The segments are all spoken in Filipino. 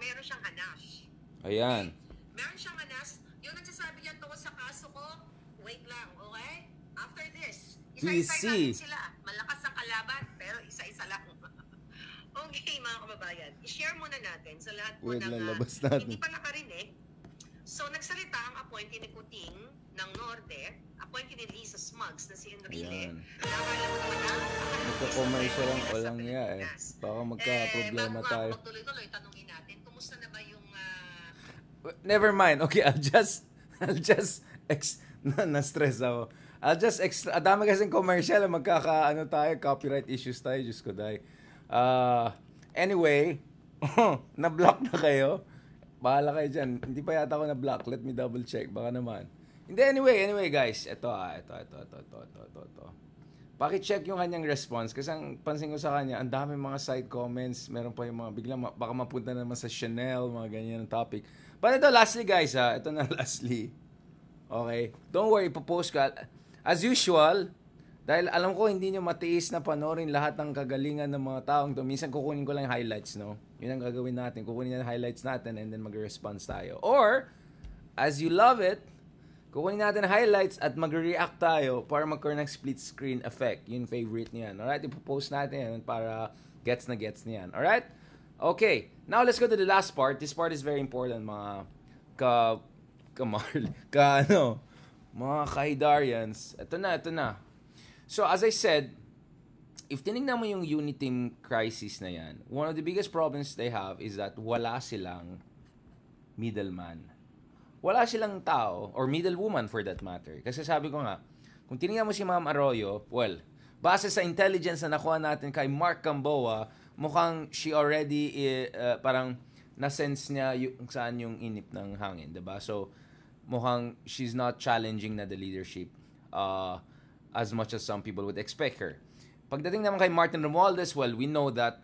meron siyang hanas. Ayan. Meron siyang hanas. Yung nagsasabi niya tungkol sa kaso ko, wait lang, okay? After this, isa-isa natin sila. Malakas ang kalaban, pero isa-isa lang. okay, mga kababayan. I-share muna natin sa lahat po Wait ng lang, ah, labas natin. hindi pa nakarinig. So, nagsalita ang appointee ni Kuting ng Norte, appointee ni Lisa Smugs na si Enrile. Ayan. Nakakala mo naman na, Magka-commercial lang Sa walang niya eh. Baka magka-problema eh, tayo. magtuloy-tuloy, tanungin Never mind. Okay, I'll just, I'll just, ex, na, na-stress ako. I'll just ang dami kasing commercial, magkaka, ano tayo, copyright issues tayo, Diyos ko, dahil. Uh, anyway, na-block na kayo. Bahala kayo dyan. Hindi pa yata ako na-block. Let me double check. Baka naman. Hindi, anyway, anyway, guys. Ito, ah, ito, ito, ito, ito, ito, ito, ito. Paki-check yung kanyang response kasi ang pansin ko sa kanya, ang dami mga side comments, meron pa yung mga biglang ma- baka mapunta naman sa Chanel, mga ganyan ang topic. But ito lastly guys ha, ito na lastly. Okay? Don't worry, ipopost ka. As usual, dahil alam ko hindi nyo matiis na panoorin lahat ng kagalingan ng mga taong to. Minsan kukunin ko lang yung highlights, no? Yun ang gagawin natin. Kukunin yung highlights natin and then mag-response tayo. Or, as you love it, kukunin natin highlights at mag-react tayo para magkaroon ng split screen effect. Yun favorite niyan. Alright? Ipopost natin yan para gets na gets niyan. Alright? Okay. Now, let's go to the last part. This part is very important, mga ka... ka Marl, ka ano, mga kahidarians. Ito na, ito na. So, as I said, if tinignan mo yung Uniteam crisis na yan, one of the biggest problems they have is that wala silang middleman. Wala silang tao, or middlewoman for that matter. Kasi sabi ko nga, kung tinignan mo si Ma'am Arroyo, well, base sa intelligence na nakuha natin kay Mark Camboa, mukhang she already, uh, parang na-sense niya yung, saan yung inip ng hangin, 'di ba? So, mukhang she's not challenging na the leadership uh, as much as some people would expect her. Pagdating naman kay Martin Romualdez, well, we know that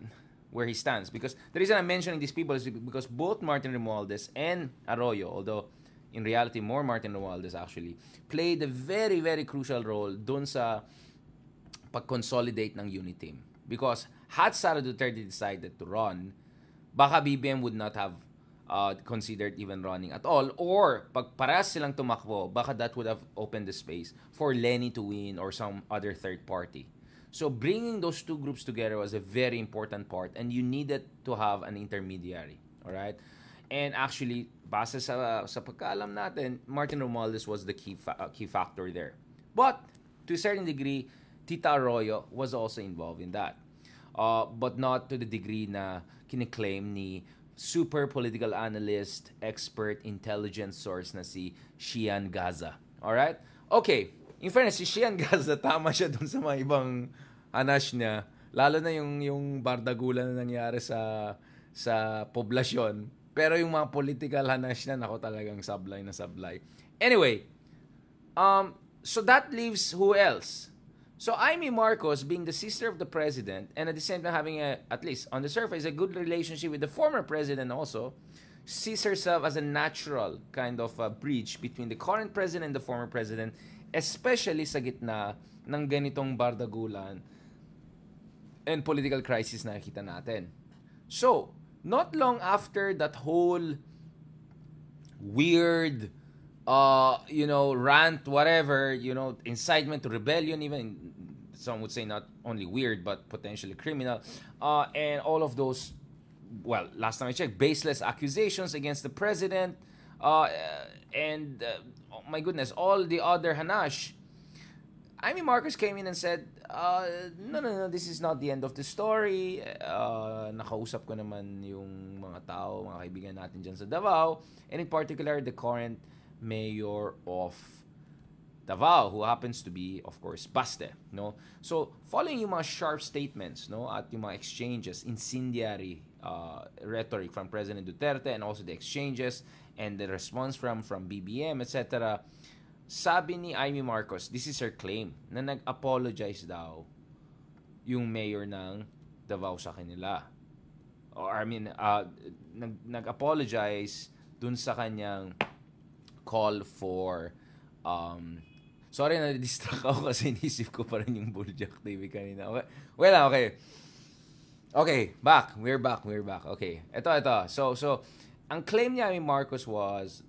where he stands. Because the reason I'm mentioning these people is because both Martin Romualdez and Arroyo, although in reality more Martin Romualdez actually, played a very, very crucial role dun sa pag-consolidate ng unit team. Because had Sara Duterte decided to run, baka BBM would not have uh, considered even running at all. Or, pag parehas silang tumakbo, baka that would have opened the space for Lenny to win or some other third party. So, bringing those two groups together was a very important part and you needed to have an intermediary. Alright? And actually, base sa, sa pagkaalam natin, Martin Romualdez was the key, fa- uh, key factor there. But, to a certain degree, Tita Arroyo was also involved in that. Uh, but not to the degree na kiniklaim ni super political analyst, expert, intelligence source na si Shian Gaza. Alright? Okay. In fairness, si Shian Gaza, tama siya dun sa mga ibang hanas niya. Lalo na yung, yung bardagulan na nangyari sa, sa poblasyon. Pero yung mga political hanas niya, nako talagang sablay na sablay. Anyway, um, so that leaves who else? So Amy Marcos, being the sister of the president, and at the same time having a, at least on the surface, a good relationship with the former president also, sees herself as a natural kind of uh, bridge between the current president and the former president, especially sa gitna ng ganitong bardagulan and political crisis na nakikita natin. So, not long after that whole weird uh, you know, rant, whatever, you know, incitement to rebellion, even some would say not only weird but potentially criminal, uh, and all of those, well, last time I checked, baseless accusations against the president, uh, and uh, oh my goodness, all the other hanash. Amy Marcos came in and said, uh, no, no, no, this is not the end of the story. Uh, nakausap ko naman yung mga tao, mga kaibigan natin dyan sa Davao, and in particular, the current mayor of Davao who happens to be of course Baste no so following yung mga sharp statements no at yung mga exchanges incendiary uh, rhetoric from President Duterte and also the exchanges and the response from from BBM etc sabi ni Amy Marcos this is her claim na nag-apologize daw yung mayor ng Davao sa kanila or I mean uh, nag nag-apologize dun sa kanyang call for um sorry na distract ako kasi inisip ko pa rin yung Buljak TV kanina. Okay. Well, okay. Okay, back. We're back. We're back. Okay. Ito, ito. So, so, ang claim niya ni Marcos was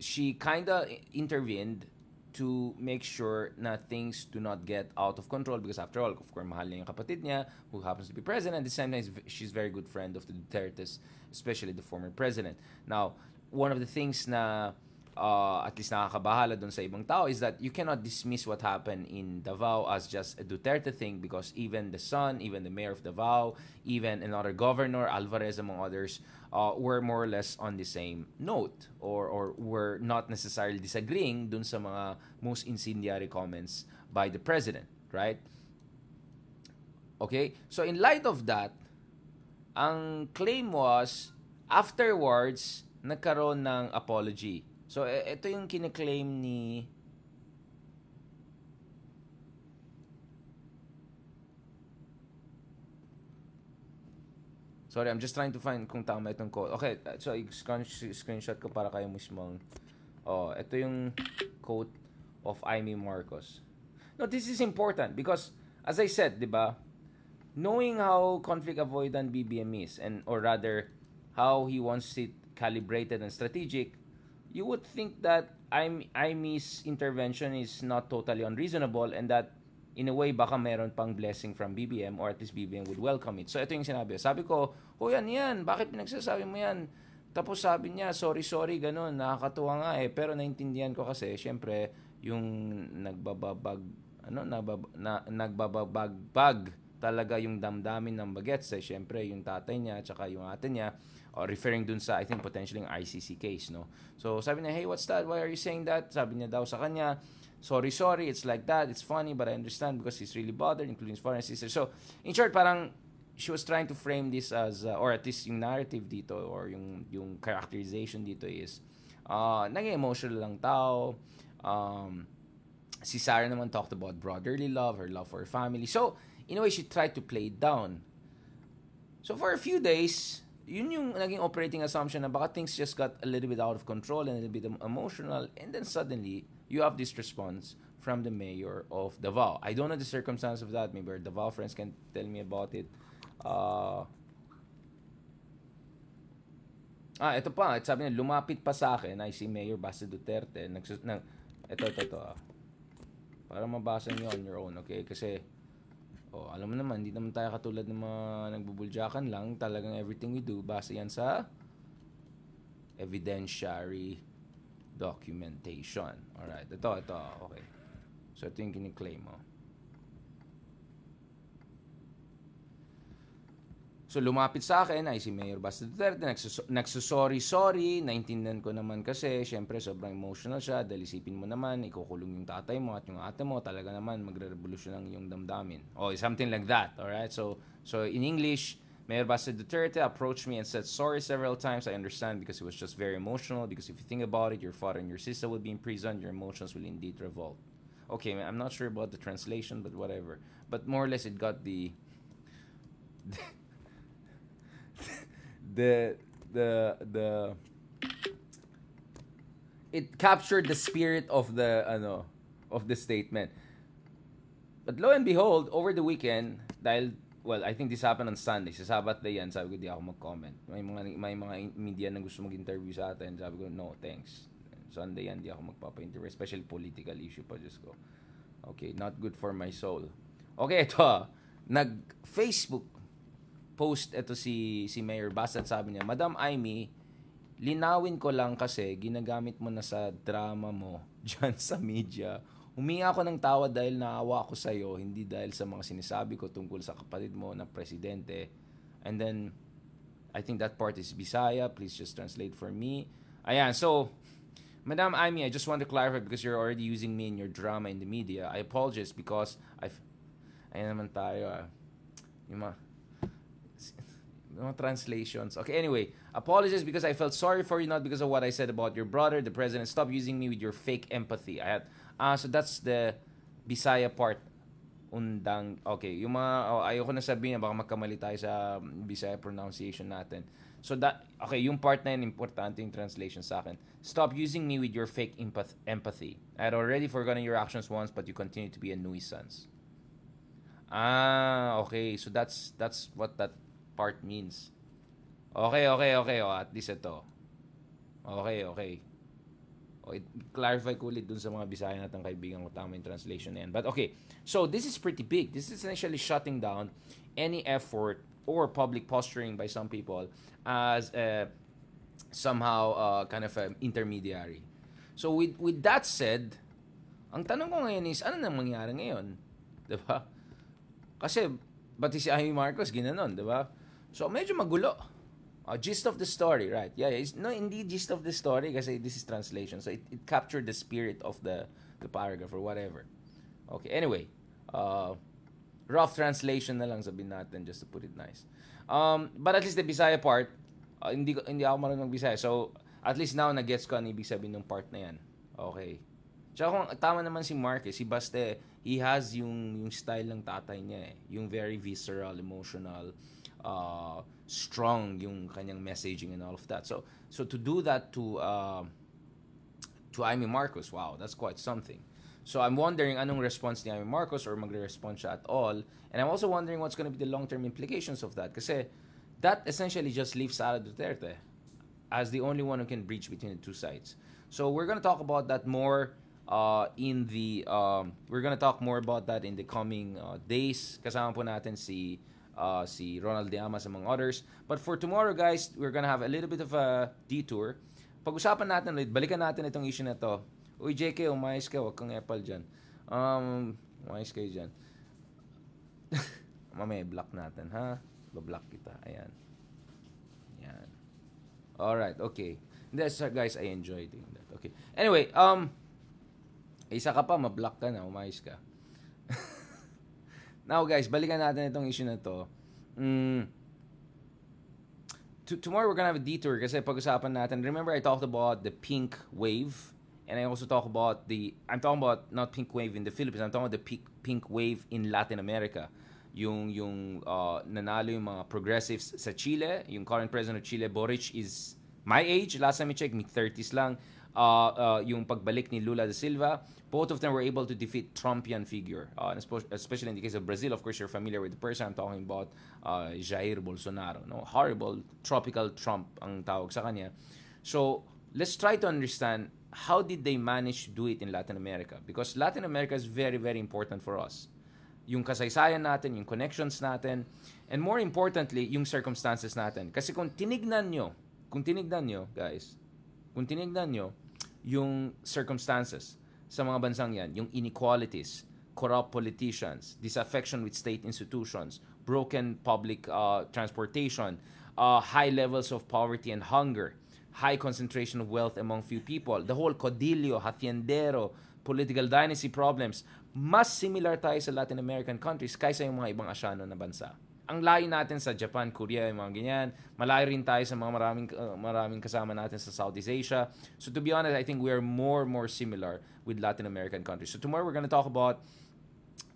she kinda intervened to make sure na things do not get out of control because after all, of course, mahal niya yung kapatid niya who happens to be president. At the same time, she's very good friend of the Dutertes, especially the former president. Now, one of the things na uh, at least nakakabahala doon sa ibang tao is that you cannot dismiss what happened in Davao as just a Duterte thing because even the son, even the mayor of Davao, even another governor, Alvarez among others, uh, were more or less on the same note or, or were not necessarily disagreeing dun sa mga most incendiary comments by the president, right? Okay? So in light of that, ang claim was afterwards nagkaroon ng apology. So e- ito yung kine-claim ni Sorry, I'm just trying to find kung tama itong quote. Okay, uh, so screen- screenshot ko para kayo mismong Oh, ito yung quote of Amy Marcos. No, this is important because as I said, 'di ba? Knowing how conflict avoidant BBM is and or rather how he wants it calibrated and strategic, you would think that I'm Amy's intervention is not totally unreasonable and that in a way baka meron pang blessing from BBM or at least BBM would welcome it. So ito yung sinabi. Sabi ko, "Oh yan yan, bakit pinagsasabi mo yan?" Tapos sabi niya, "Sorry, sorry, ganun, nakakatuwa nga eh." Pero naintindihan ko kasi syempre yung nagbababag ano nabab, na, nagbababagbag talaga yung damdamin ng bagets eh syempre yung tatay niya at saka yung ate niya or referring dun sa I think potentially yung ICC case no? So sabi niya hey what's that? Why are you saying that? Sabi niya daw sa kanya sorry sorry it's like that. It's funny but I understand because he's really bothered including his foreign sister. So in short parang she was trying to frame this as uh, or at least yung narrative dito or yung yung characterization dito is uh, naging emotional lang tao. Um, si Sarah naman talked about brotherly love, her love for her family. So, in a way, she tried to play it down. So, for a few days, yun yung naging operating assumption na baka things just got a little bit out of control and a little bit emotional. And then suddenly, you have this response from the mayor of Davao. I don't know the circumstance of that. Maybe our Davao friends can tell me about it. Uh, ah, ito pa. Sabi niya, lumapit pa sa akin ay si Mayor Basta Duterte. Nagsus- na, ito, ito, ito. Ah. Para mabasa niyo on your own, okay? Kasi, oh, alam mo naman, hindi naman tayo katulad ng mga nagbubuljakan lang. Talagang everything we do, base yan sa evidentiary documentation. Alright, ito, ito, okay. So, ito yung kiniklaim mo. So, lumapit sa akin ay si Mayor Basta Duterte. Nagsus- nagsusorry-sorry. Naintindihan ko naman kasi, syempre, sobrang emotional siya. Dahil isipin mo naman, ikukulong yung tatay mo at yung ate mo. Talaga naman, magre-revolution lang yung damdamin. Oh, something like that. Alright? So, so in English, Mayor Basta Duterte approached me and said sorry several times. I understand because it was just very emotional. Because if you think about it, your father and your sister will be in prison. Your emotions will indeed revolt. Okay, I'm not sure about the translation, but whatever. But more or less, it got the the the the it captured the spirit of the ano of the statement. But lo and behold, over the weekend, dahil well, I think this happened on Sunday. Sa Sabat day yan, sabi ko di ako mag-comment. May mga may mga media na gusto mag-interview sa atin. Sabi ko, no, thanks. Sunday yan, di ako magpapa-interview. Especially political issue pa, Diyos ko. Okay, not good for my soul. Okay, ito. Nag-Facebook post ito si si Mayor Bassett sabi niya, Madam Amy, linawin ko lang kasi ginagamit mo na sa drama mo dyan sa media. Huminga ako ng tawa dahil naawa ako sa iyo, hindi dahil sa mga sinasabi ko tungkol sa kapatid mo na presidente. And then, I think that part is Bisaya. Please just translate for me. Ayan, so, Madam Amy, I just want to clarify because you're already using me in your drama in the media. I apologize because I've... Ayan naman tayo ah. Yung mga no translations. Okay, anyway, apologies because I felt sorry for you, not because of what I said about your brother, the president. Stop using me with your fake empathy. I had, ah, so that's the Bisaya part. Undang, okay, yung mga, oh, ayoko na sabihin, baka magkamali tayo sa Bisaya pronunciation natin. So that, okay, yung part na yun, importante yung translation sa akin. Stop using me with your fake empath- empathy. I had already forgotten your actions once, but you continue to be a nuisance. Ah, okay. So that's that's what that part means. Okay, okay, okay. Oh, at least ito. Okay, okay. O, it, clarify ko ulit dun sa mga Bisaya natin kaibigan ko tama yung translation na yan. But okay, so this is pretty big. This is essentially shutting down any effort or public posturing by some people as a, somehow uh, kind of an intermediary. So with with that said, ang tanong ko ngayon is, ano nang mangyari ngayon? 'Di ba? Kasi, pati si Amy Marcos, ginanon, 'di ba? So, medyo magulo. Uh, gist of the story, right? Yeah, it's, no, hindi gist of the story kasi this is translation. So, it, it captured the spirit of the, the paragraph or whatever. Okay, anyway. Uh, rough translation na lang sabihin natin just to put it nice. Um, but at least the Bisaya part, uh, hindi, hindi ako marunong Bisaya. So, at least now, na-gets ko ang ibig sabihin ng part na yan. Okay. Tsaka kung tama naman si Marquez, si Baste, he has yung, yung style ng tatay niya eh. Yung very visceral, emotional, uh, strong yung kanyang messaging and all of that. So, so to do that to, uh, to Amy Marcos, wow, that's quite something. So I'm wondering anong response ni Amy Marcos or magre-respond siya at all. And I'm also wondering what's going to be the long-term implications of that. Kasi that essentially just leaves Sara Duterte as the only one who can breach between the two sides. So we're going to talk about that more uh, in the um, we're to talk more about that in the coming uh, days. Kasama po natin si uh, si Ronald Diamas among others. But for tomorrow guys, we're to have a little bit of a detour. Pag-usapan natin ulit, balikan natin itong issue na to. Uy, JK, umayos ka, huwag kang epal dyan. Um, umayos kayo dyan. Mamaya, block natin, ha? Bablock kita. Ayan. Ayan. Alright, okay. So guys, I enjoy doing that. Okay. Anyway, um, isa ka pa, mablock ka na, umayos ka. Now, guys, balikan natin itong issue na to. Mm, to, tomorrow we're gonna have a detour kasi pag-usapan natin. Remember, I talked about the pink wave, and I also talk about the. I'm talking about not pink wave in the Philippines. I'm talking about the pink pink wave in Latin America. Yung yung uh, nanalo yung mga progressives sa Chile. Yung current president of Chile, Boric, is my age. Last time I checked, mid 30s lang. Uh, uh, yung pagbalik ni Lula da Silva, both of them were able to defeat Trumpian figure. Uh, especially in the case of Brazil, of course, you're familiar with the person I'm talking about, uh, Jair Bolsonaro. No, horrible tropical Trump ang tawag sa kanya. So let's try to understand how did they manage to do it in Latin America? Because Latin America is very, very important for us. Yung kasaysayan natin, yung connections natin, and more importantly, yung circumstances natin. Kasi kung tinignan nyo, kung tinignan nyo, guys, kung tinignan nyo, yung circumstances sa mga bansang yan, yung inequalities, corrupt politicians, disaffection with state institutions, broken public uh, transportation, uh, high levels of poverty and hunger, high concentration of wealth among few people, the whole codillo, haciendero, political dynasty problems, mas similar tayo sa Latin American countries kaysa yung mga ibang Asyano na bansa. Ang layo natin sa Japan, Korea, yung mga ganyan. Malayo rin tayo sa mga maraming, uh, maraming kasama natin sa Southeast Asia. So to be honest, I think we are more more similar with Latin American countries. So tomorrow we're going to talk about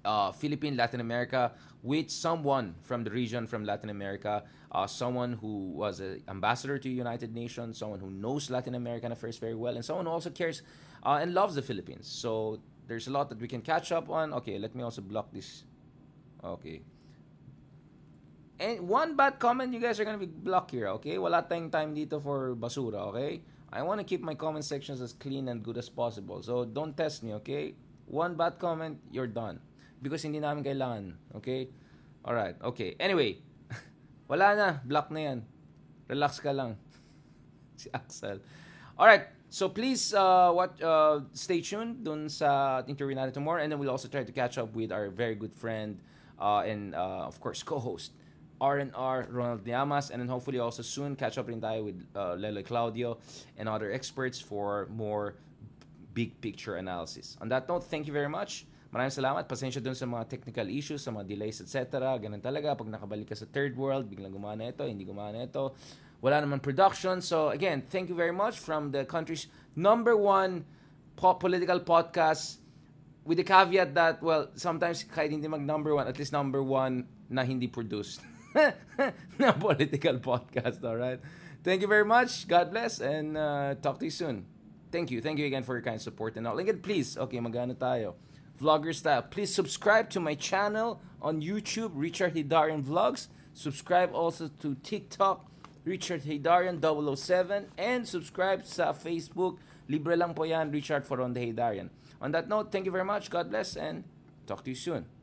uh, Philippine, Latin America, with someone from the region from Latin America, uh, someone who was an ambassador to United Nations, someone who knows Latin American affairs very well, and someone who also cares uh, and loves the Philippines. So there's a lot that we can catch up on. Okay, let me also block this. Okay. And one bad comment, you guys are gonna be blocked here, okay? Wala tayong time dito for basura, okay? I want to keep my comment sections as clean and good as possible. So don't test me, okay? One bad comment, you're done. Because hindi namin kailangan, okay? Alright, okay. Anyway, wala na, block na yan. Relax ka lang. si Axel. Alright, so please uh, what, uh, stay tuned dun sa interview natin tomorrow and then we'll also try to catch up with our very good friend uh, and uh, of course co-host R&R Ronald Llamas and then hopefully also soon catch up rin tayo with uh, Lele Claudio and other experts for more big picture analysis. On that note, thank you very much. Maraming salamat. Pasensya dun sa mga technical issues, sa mga delays, etc. Ganun talaga. Pag nakabalik ka sa third world, biglang gumana ito, hindi gumana ito. Wala naman production. So again, thank you very much from the country's number one po- political podcast with the caveat that, well, sometimes kahit hindi mag number one, at least number one na hindi produced. na political podcast, alright? Thank you very much. God bless and uh, talk to you soon. Thank you. Thank you again for your kind support and all. Again, please, okay, magano tayo. Vlogger style. Please subscribe to my channel on YouTube, Richard Hidarian Vlogs. Subscribe also to TikTok, Richard Hidarian 007, and subscribe sa Facebook. Libre lang po yan, Richard Foronde Hidarian. On that note, thank you very much. God bless and talk to you soon.